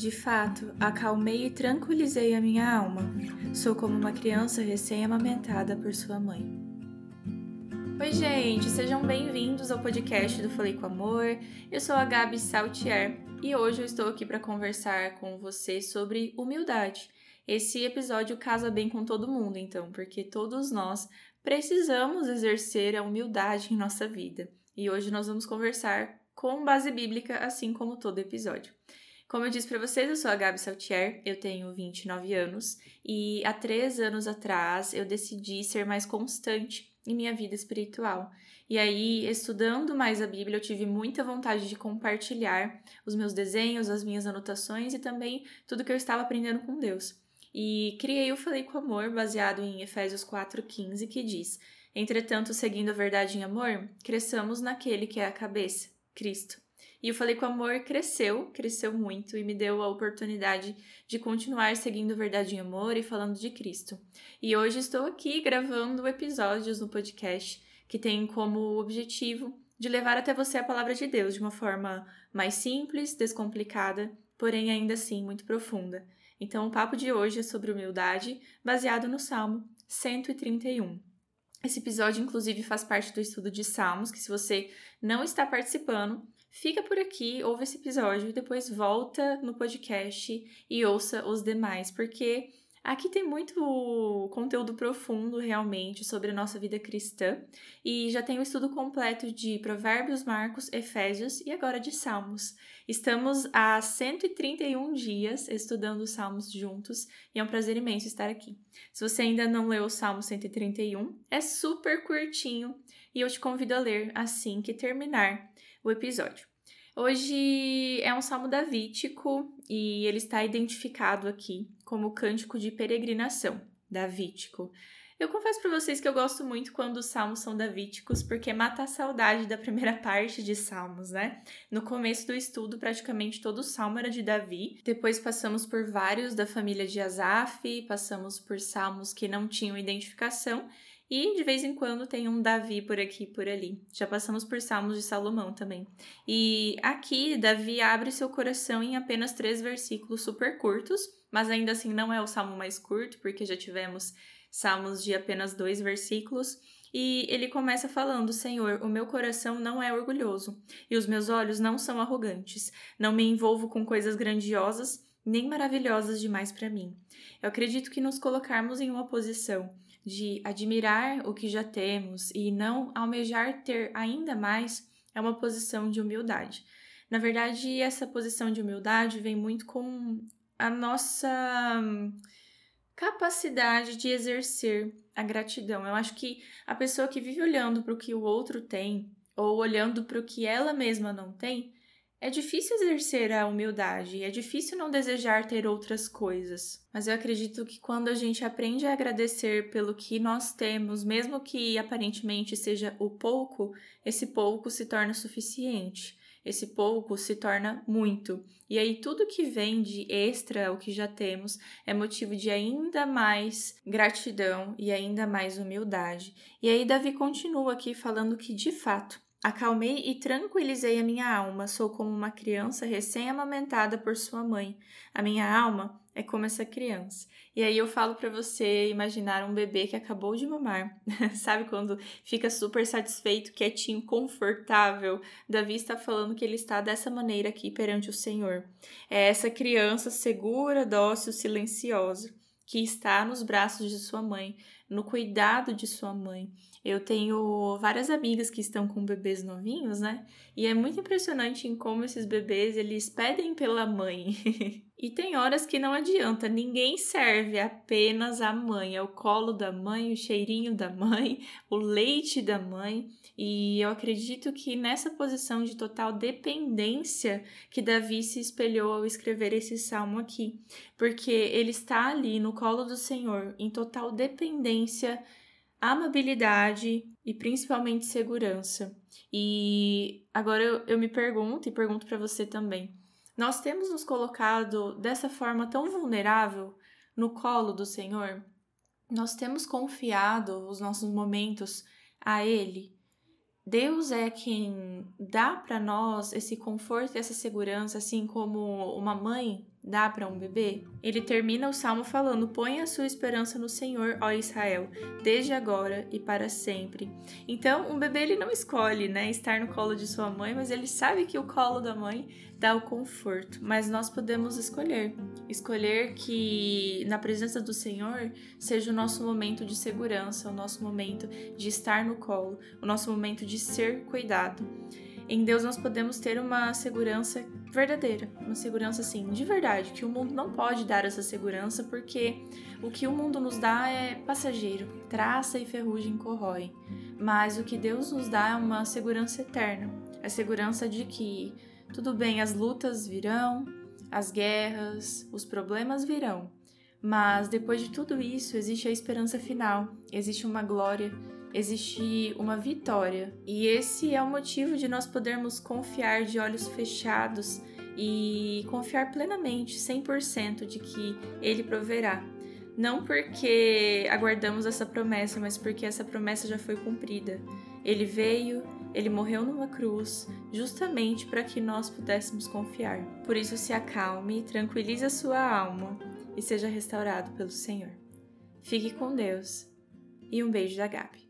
De fato, acalmei e tranquilizei a minha alma. Sou como uma criança recém-amamentada por sua mãe. Oi, gente, sejam bem-vindos ao podcast do Falei com Amor. Eu sou a Gabi Saltier e hoje eu estou aqui para conversar com você sobre humildade. Esse episódio casa bem com todo mundo, então, porque todos nós precisamos exercer a humildade em nossa vida. E hoje nós vamos conversar com base bíblica, assim como todo episódio. Como eu disse para vocês, eu sou a Gabi Saltier, eu tenho 29 anos e há três anos atrás eu decidi ser mais constante em minha vida espiritual. E aí, estudando mais a Bíblia, eu tive muita vontade de compartilhar os meus desenhos, as minhas anotações e também tudo que eu estava aprendendo com Deus. E criei o Falei com Amor, baseado em Efésios 4,15, que diz: Entretanto, seguindo a verdade em amor, cresçamos naquele que é a cabeça, Cristo e eu falei com o amor cresceu, cresceu muito e me deu a oportunidade de continuar seguindo verdade em amor e falando de Cristo. E hoje estou aqui gravando episódios no podcast que tem como objetivo de levar até você a palavra de Deus de uma forma mais simples, descomplicada, porém ainda assim muito profunda. Então, o papo de hoje é sobre humildade, baseado no Salmo 131. Esse episódio, inclusive, faz parte do estudo de Salmos, que se você não está participando, Fica por aqui, ouve esse episódio e depois volta no podcast e ouça os demais, porque aqui tem muito conteúdo profundo realmente sobre a nossa vida cristã e já tem o um estudo completo de Provérbios, Marcos, Efésios e agora de Salmos. Estamos há 131 dias estudando os Salmos juntos e é um prazer imenso estar aqui. Se você ainda não leu o Salmo 131, é super curtinho e eu te convido a ler assim que terminar o episódio. Hoje é um salmo davítico e ele está identificado aqui como cântico de peregrinação, davítico. Eu confesso para vocês que eu gosto muito quando os salmos são davíticos, porque mata a saudade da primeira parte de salmos, né? No começo do estudo, praticamente todo o salmo era de Davi. Depois passamos por vários da família de Asaf, passamos por salmos que não tinham identificação e de vez em quando tem um Davi por aqui e por ali. Já passamos por Salmos de Salomão também. E aqui, Davi abre seu coração em apenas três versículos super curtos, mas ainda assim não é o salmo mais curto, porque já tivemos salmos de apenas dois versículos. E ele começa falando: Senhor, o meu coração não é orgulhoso e os meus olhos não são arrogantes. Não me envolvo com coisas grandiosas nem maravilhosas demais para mim. Eu acredito que nos colocarmos em uma posição de admirar o que já temos e não almejar ter ainda mais, é uma posição de humildade. Na verdade, essa posição de humildade vem muito com a nossa capacidade de exercer a gratidão. Eu acho que a pessoa que vive olhando para o que o outro tem ou olhando para o que ela mesma não tem, é difícil exercer a humildade, é difícil não desejar ter outras coisas. Mas eu acredito que quando a gente aprende a agradecer pelo que nós temos, mesmo que aparentemente seja o pouco, esse pouco se torna suficiente. Esse pouco se torna muito. E aí tudo que vem de extra o que já temos é motivo de ainda mais gratidão e ainda mais humildade. E aí Davi continua aqui falando que de fato Acalmei e tranquilizei a minha alma. Sou como uma criança recém-amamentada por sua mãe. A minha alma é como essa criança. E aí eu falo para você imaginar um bebê que acabou de mamar. Sabe quando fica super satisfeito, quietinho, confortável? Davi está falando que ele está dessa maneira aqui perante o Senhor. É essa criança segura, dócil, silenciosa que está nos braços de sua mãe, no cuidado de sua mãe. Eu tenho várias amigas que estão com bebês novinhos, né? E é muito impressionante em como esses bebês eles pedem pela mãe. e tem horas que não adianta, ninguém serve, apenas a mãe, é o colo da mãe, o cheirinho da mãe, o leite da mãe. E eu acredito que nessa posição de total dependência que Davi se espelhou ao escrever esse salmo aqui, porque ele está ali no colo do Senhor, em total dependência amabilidade e principalmente segurança. E agora eu, eu me pergunto e pergunto para você também: nós temos nos colocado dessa forma tão vulnerável no colo do Senhor? Nós temos confiado os nossos momentos a Ele? Deus é quem dá para nós esse conforto e essa segurança, assim como uma mãe dá para um bebê? Ele termina o salmo falando: Põe a sua esperança no Senhor, ó Israel, desde agora e para sempre. Então, um bebê ele não escolhe, né, estar no colo de sua mãe, mas ele sabe que o colo da mãe dá o conforto. Mas nós podemos escolher, escolher que na presença do Senhor seja o nosso momento de segurança, o nosso momento de estar no colo, o nosso momento de ser cuidado. Em Deus nós podemos ter uma segurança verdadeira, uma segurança assim, de verdade, que o mundo não pode dar essa segurança porque o que o mundo nos dá é passageiro, traça e ferrugem corrói. Mas o que Deus nos dá é uma segurança eterna, a segurança de que tudo bem, as lutas virão, as guerras, os problemas virão, mas depois de tudo isso existe a esperança final, existe uma glória existe uma vitória. E esse é o motivo de nós podermos confiar de olhos fechados e confiar plenamente, 100% de que Ele proverá. Não porque aguardamos essa promessa, mas porque essa promessa já foi cumprida. Ele veio, ele morreu numa cruz, justamente para que nós pudéssemos confiar. Por isso, se acalme, tranquilize a sua alma e seja restaurado pelo Senhor. Fique com Deus e um beijo da Gabi.